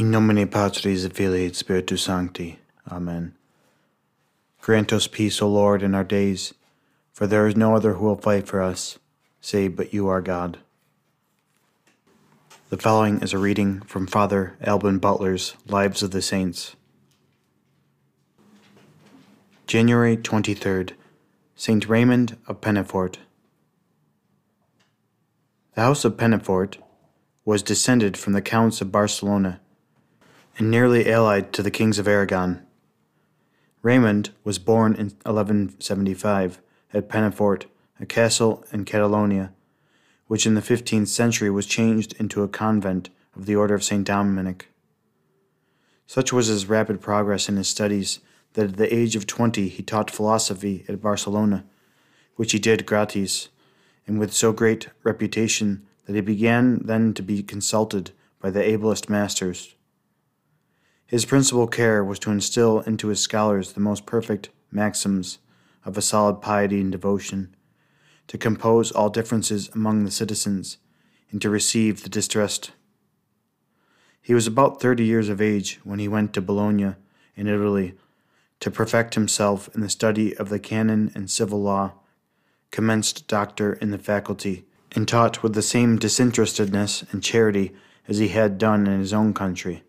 In nomine Patris et Filii et Spiritus Sancti. Amen. Grant us peace, O Lord, in our days, for there is no other who will fight for us, save but you, our God. The following is a reading from Father Alban Butler's Lives of the Saints. January 23rd, Saint Raymund of Pennafort. The house of Pennafort was descended from the Counts of Barcelona and nearly allied to the kings of Aragon. Raymund was born in 1175 at Pennafort, a castle in Catalonia, which in the 15th century was changed into a convent of the Order of St. Dominic. Such was his rapid progress in his studies that at the age of twenty he taught philosophy at Barcelona, which he did gratis, and with so great reputation that he began then to be consulted by the ablest masters. His principal care was to instill into his scholars the most perfect maxims of a solid piety and devotion, to compose all differences among the citizens, and to receive the distressed. He was about thirty years of age when he went to Bologna in Italy to perfect himself in the study of the canon and civil law, commenced doctor in the faculty, and taught with the same disinterestedness and charity as he had done in his own country.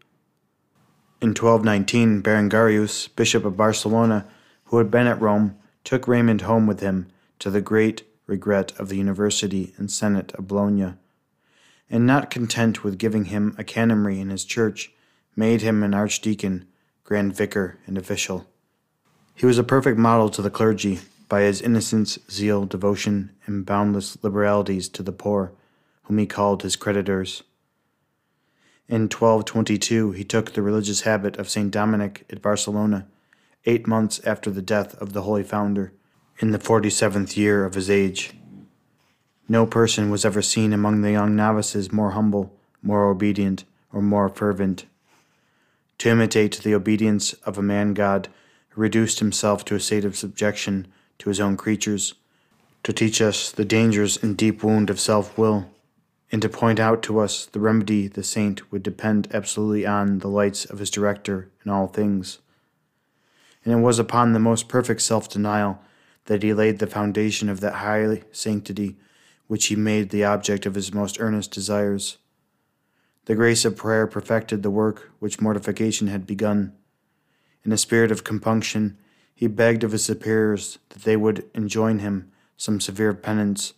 In 1219, Berengarius, Bishop of Barcelona, who had been at Rome, took Raymund home with him to the great regret of the University and Senate of Bologna, and not content with giving him a canonry in his church, made him an archdeacon, grand vicar, and official. He was a perfect model to the clergy by his innocence, zeal, devotion, and boundless liberalities to the poor, whom he called his creditors. In 1222, he took the religious habit of St. Dominic at Barcelona, eight months after the death of the holy founder, in the 47th year of his age. No person was ever seen among the young novices more humble, more obedient, or more fervent. To imitate the obedience of a man God reduced himself to a state of subjection to his own creatures, to teach us the dangers and deep wound of self will and to point out to us the remedy the saint would depend absolutely on the lights of his director in all things. And it was upon the most perfect self denial that he laid the foundation of that high sanctity which he made the object of his most earnest desires. The grace of prayer perfected the work which mortification had begun. In a spirit of compunction, he begged of his superiors that they would enjoin him some severe penance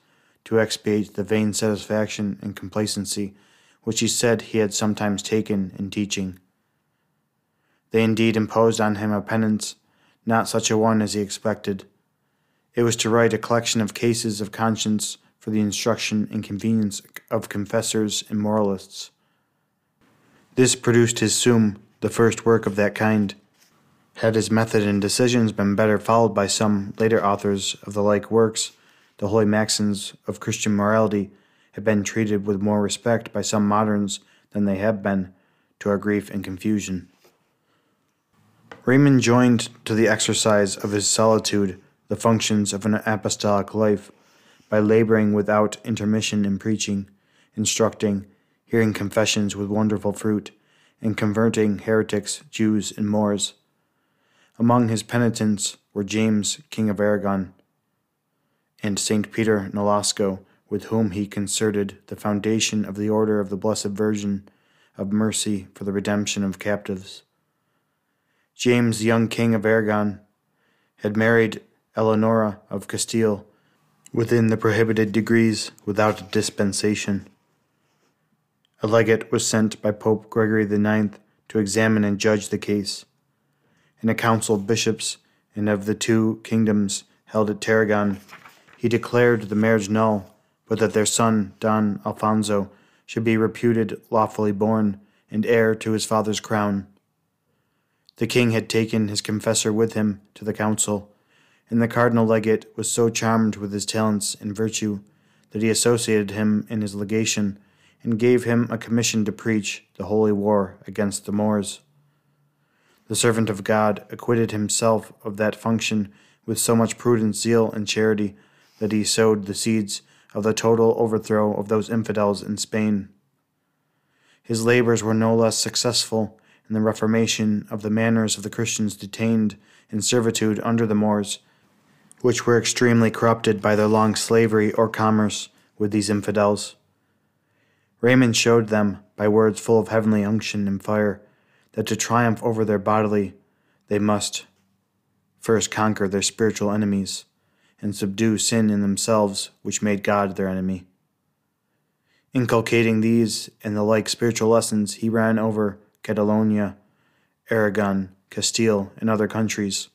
to expiate the vain satisfaction and complacency which he said he had sometimes taken in teaching. They indeed imposed on him a penance, not such a one as he expected. It was to write a collection of cases of conscience for the instruction and convenience of confessors and moralists. This produced his Sum, the first work of that kind. Had his method and decisions been better followed by some later authors of the like works, the holy maxims of Christian morality have been treated with more respect by some moderns than they have been, to our grief and confusion. Raymund joined to the exercise of his solitude the functions of an apostolic life by laboring without intermission in preaching, instructing, hearing confessions with wonderful fruit, and converting heretics, Jews, and Moors. Among his penitents were James, King of Aragon, and Saint Peter Nolasco, with whom he concerted the foundation of the Order of the Blessed Virgin of Mercy for the redemption of captives. James, young King of Aragon, had married Eleonora of Castile within the prohibited degrees without dispensation. A legate was sent by Pope Gregory IX to examine and judge the case. In a council of bishops and of the two kingdoms held at Tarragon, he declared the marriage null, but that their son, Don Alfonso, should be reputed lawfully born and heir to his father's crown. The king had taken his confessor with him to the council, and the cardinal legate was so charmed with his talents and virtue that he associated him in his legation and gave him a commission to preach the holy war against the Moors. The servant of God acquitted himself of that function with so much prudent zeal and charity that he sowed the seeds of the total overthrow of those infidels in Spain. His labors were no less successful in the reformation of the manners of the Christians detained in servitude under the Moors, which were extremely corrupted by their long slavery or commerce with these infidels. Raymund showed them, by words full of heavenly unction and fire, that to triumph over their bodily, they must first conquer their spiritual enemies and subdue sin in themselves, which made God their enemy. Inculcating these and the like spiritual lessons, he ran over Catalonia, Aragon, Castile, and other countries.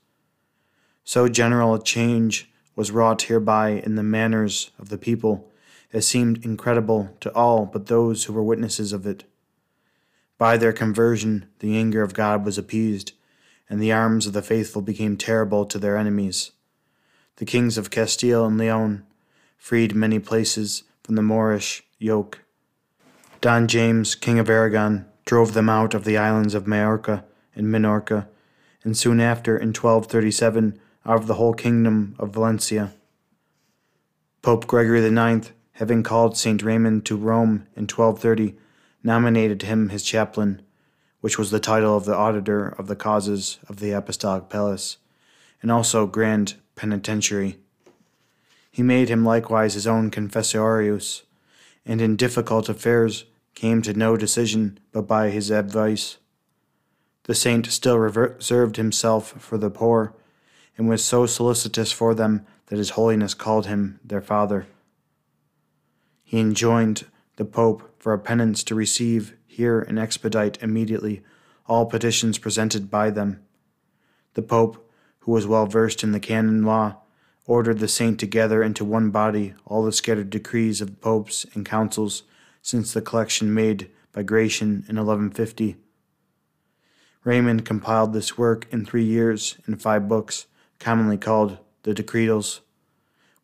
So general a change was wrought hereby in the manners of the people as seemed incredible to all but those who were witnesses of it. By their conversion, the anger of God was appeased, and the arms of the faithful became terrible to their enemies. The kings of Castile and Leon freed many places from the Moorish yoke. Don James, king of Aragon, drove them out of the islands of Majorca and Minorca, and soon after, in 1237, out of the whole kingdom of Valencia. Pope Gregory IX, having called St. Raymund to Rome in 1230, nominated him his chaplain, which was the title of the auditor of the causes of the apostolic palace, and also grand penitentiary. He made him likewise his own confessorius, and in difficult affairs came to no decision but by his advice. The saint still reserved himself for the poor, and was so solicitous for them that his holiness called him their father. He enjoined the Pope for a penance to receive, hear, and expedite immediately all petitions presented by them. The Pope, who was well versed in the canon law, ordered the saint to gather into one body all the scattered decrees of popes and councils since the collection made by Gratian in 1150. Raymond compiled this work in three years in five books, commonly called the Decretals,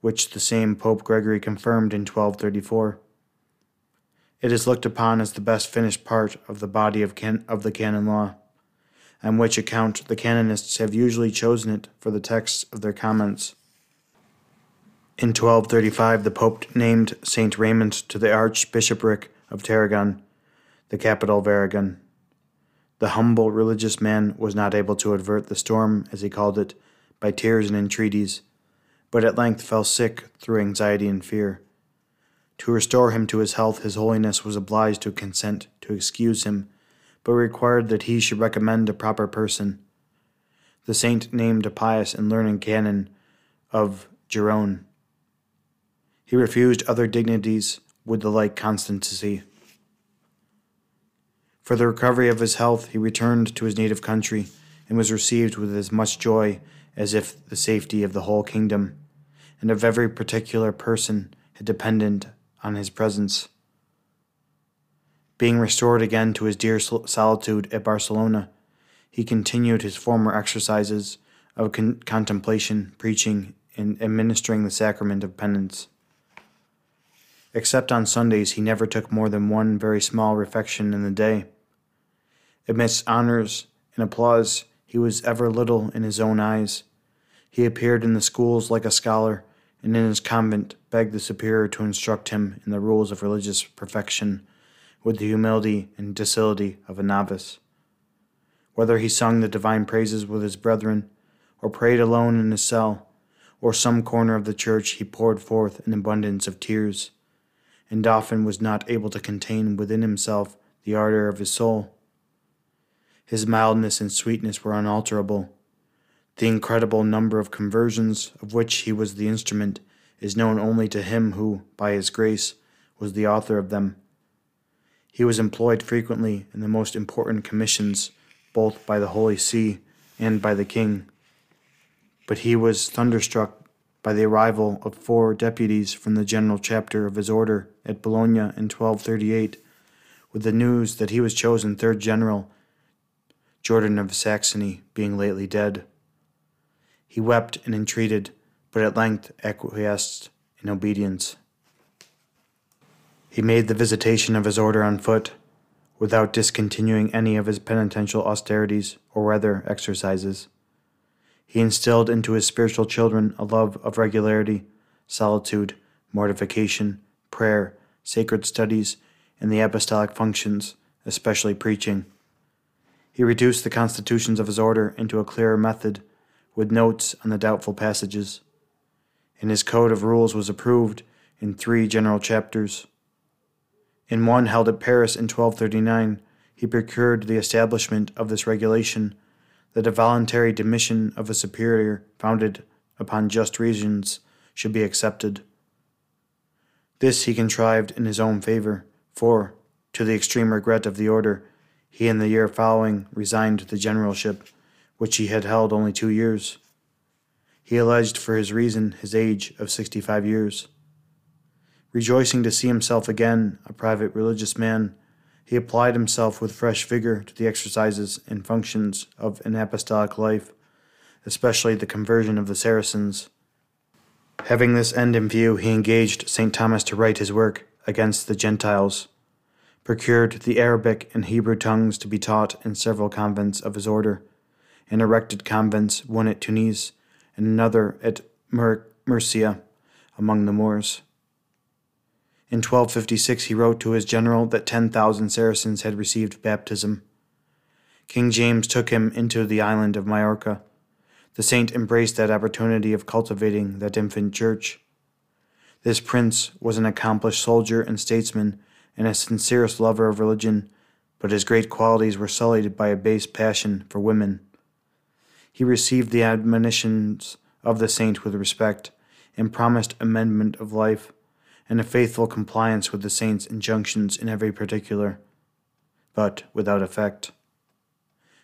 which the same Pope Gregory confirmed in 1234. It is looked upon as the best finished part of the body of, can- of the canon law, on which account the canonists have usually chosen it for the texts of their comments. In 1235, the Pope named Saint Raymund to the Archbishopric of Tarragon, the capital of Aragon. The humble religious man was not able to avert the storm, as he called it, by tears and entreaties, but at length fell sick through anxiety and fear. To restore him to his health, His Holiness was obliged to consent to excuse him, but required that he should recommend a proper person. The saint named a pious and learned canon of Gérone. He refused other dignities with the like constancy. For the recovery of his health, he returned to his native country and was received with as much joy as if the safety of the whole kingdom and of every particular person had depended on his presence. Being restored again to his dear solitude at Barcelona, he continued his former exercises of con- contemplation, preaching, and administering the sacrament of penance. Except on Sundays, he never took more than one very small refection in the day. Amidst honors and applause, he was ever little in his own eyes. He appeared in the schools like a scholar, and in his convent begged the superior to instruct him in the rules of religious perfection with the humility and docility of a novice. Whether he sung the divine praises with his brethren, or prayed alone in his cell, or some corner of the church, he poured forth an abundance of tears, and often was not able to contain within himself the ardor of his soul. His mildness and sweetness were unalterable the incredible number of conversions of which he was the instrument is known only to him who, by his grace, was the author of them. He was employed frequently in the most important commissions, both by the Holy See and by the king. But he was thunderstruck by the arrival of four deputies from the general chapter of his order at Bologna in 1238, with the news that he was chosen third general, Jordan of Saxony being lately dead. He wept and entreated, but at length acquiesced in obedience. He made the visitation of his order on foot, without discontinuing any of his penitential austerities or other exercises. He instilled into his spiritual children a love of regularity, solitude, mortification, prayer, sacred studies, and the apostolic functions, especially preaching. He reduced the constitutions of his order into a clearer method, with notes on the doubtful passages. And his code of rules was approved in three general chapters. In one held at Paris in 1239, he procured the establishment of this regulation that a voluntary demission of a superior founded upon just reasons should be accepted. This he contrived in his own favor, for, to the extreme regret of the order, he in the year following resigned the generalship, which he had held only two years. He alleged for his reason his age of sixty five years. Rejoicing to see himself again a private religious man, he applied himself with fresh vigor to the exercises and functions of an apostolic life, especially the conversion of the Saracens. Having this end in view, he engaged St. Thomas to write his work against the Gentiles, procured the Arabic and Hebrew tongues to be taught in several convents of his order, and erected convents, one at Tunis and another at Mur- Murcia among the Moors. In 1256, he wrote to his general that 10,000 Saracens had received baptism. King James took him into the island of Majorca. The saint embraced that opportunity of cultivating that infant church. This prince was an accomplished soldier and statesman and a sincerest lover of religion, but his great qualities were sullied by a base passion for women. He received the admonitions of the saint with respect and promised amendment of life and a faithful compliance with the saint's injunctions in every particular, but without effect.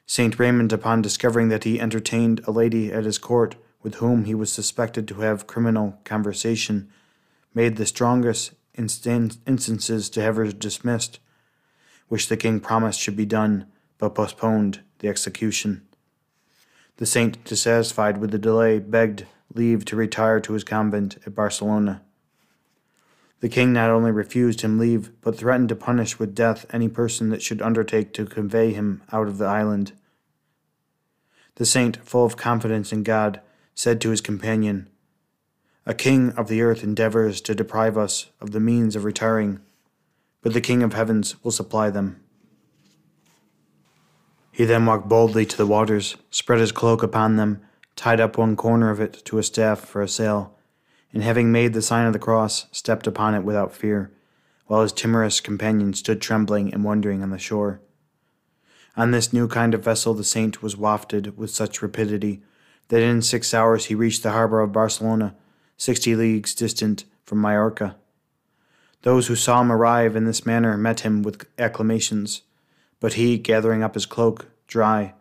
Saint Raymund, upon discovering that he entertained a lady at his court with whom he was suspected to have criminal conversation, made the strongest instances to have her dismissed, which the king promised should be done, but postponed the execution. The saint, dissatisfied with the delay, begged leave to retire to his convent at Barcelona. The king not only refused him leave, but threatened to punish with death any person that should undertake to convey him out of the island. The saint, full of confidence in God, said to his companion, A king of the earth endeavors to deprive us of the means of retiring, but the king of heavens will supply them. He then walked boldly to the waters, spread his cloak upon them, tied up one corner of it to a staff for a sail, and having made the sign of the cross, stepped upon it without fear, while his timorous companion stood trembling and wondering on the shore. On this new kind of vessel the saint was wafted with such rapidity that in six hours he reached the harbor of Barcelona, sixty leagues distant from Majorca. Those who saw him arrive in this manner met him with acclamations, but he, gathering up his cloak, dry,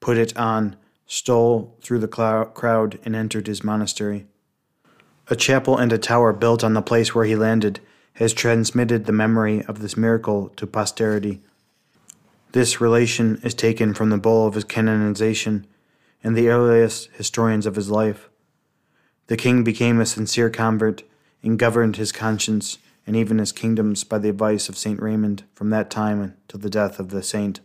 put it on, stole through the crowd, and entered his monastery. A chapel and a tower built on the place where he landed has transmitted the memory of this miracle to posterity. This relation is taken from the bull of his canonization and the earliest historians of his life. The king became a sincere convert and governed his conscience and even his kingdoms by the advice of Saint Raymund from that time till the death of the saint.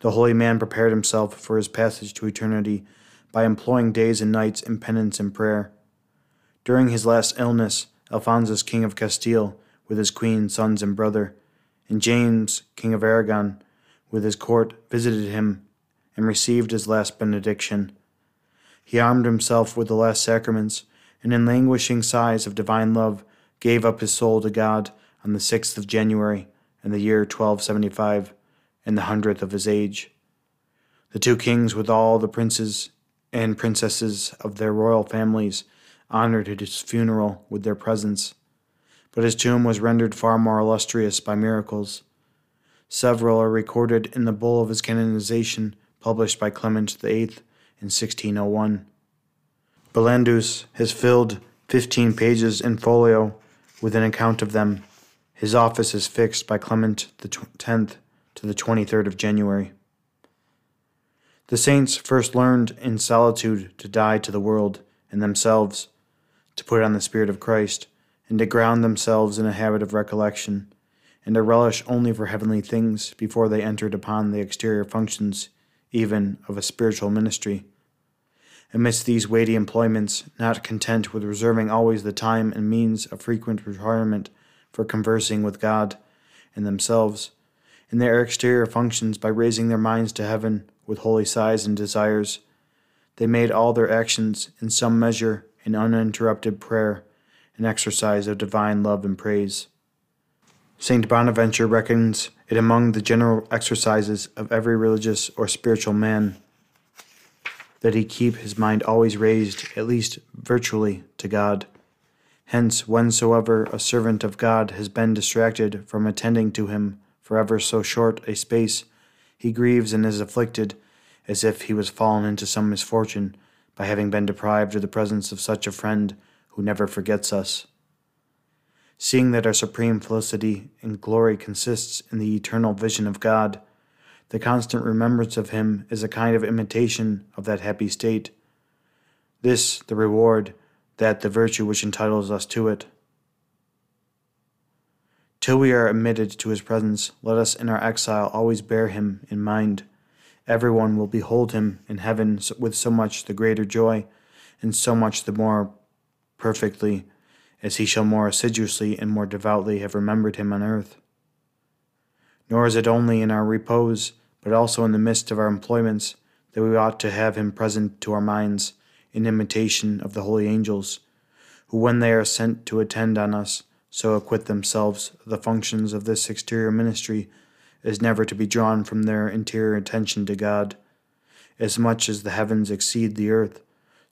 The holy man prepared himself for his passage to eternity by employing days and nights in penance and prayer. During his last illness, Alphonsus, king of Castile, with his queen, sons, and brother, and James, king of Aragon, with his court, visited him and received his last benediction. He armed himself with the last sacraments, and in languishing sighs of divine love, gave up his soul to God on the sixth of January in the year 1275, in the hundredth of his age. The two kings, with all the princes and princesses of their royal families, honored at his funeral with their presence, but his tomb was rendered far more illustrious by miracles. Several are recorded in the bull of his canonization published by Clement VIII in 1601. Bollandus has filled 15 pages in folio with an account of them. His office is fixed by Clement the 10th to the 23rd of January. The saints first learned in solitude to die to the world and themselves to put on the Spirit of Christ, and to ground themselves in a habit of recollection, and a relish only for heavenly things before they entered upon the exterior functions, even of a spiritual ministry. Amidst these weighty employments, not content with reserving always the time and means of frequent retirement for conversing with God and themselves, in their exterior functions by raising their minds to heaven with holy sighs and desires. They made all their actions, in some measure, an uninterrupted prayer, an exercise of divine love and praise. St. Bonaventure reckons it among the general exercises of every religious or spiritual man that he keep his mind always raised, at least virtually, to God. Hence, whensoever a servant of God has been distracted from attending to him for ever so short a space, he grieves and is afflicted, as if he was fallen into some misfortune by having been deprived of the presence of such a friend who never forgets us. Seeing that our supreme felicity and glory consists in the eternal vision of God, the constant remembrance of Him is a kind of imitation of that happy state. This, the reward, that the virtue which entitles us to it. Till we are admitted to His presence, let us in our exile always bear Him in mind. Everyone will behold Him in heaven with so much the greater joy, and so much the more perfectly as he shall more assiduously and more devoutly have remembered him on earth. Nor is it only in our repose, but also in the midst of our employments, that we ought to have him present to our minds, in imitation of the holy angels, who, when they are sent to attend on us, so acquit themselves of the functions of this exterior ministry as never to be drawn from their interior attention to God. As much as the heavens exceed the earth,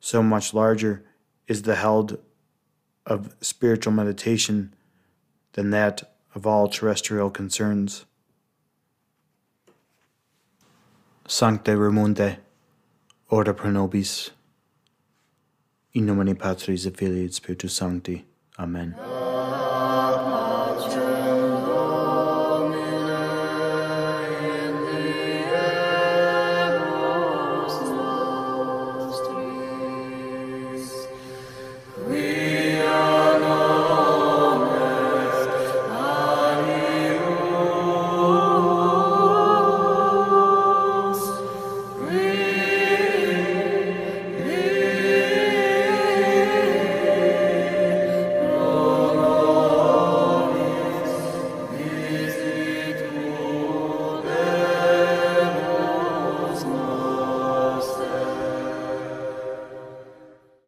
so much larger is the held of spiritual meditation than that of all terrestrial concerns. Sancte Raimunde, ora pro nobis. In nomine Patris et Filii et Spiritus Sancti. Amen.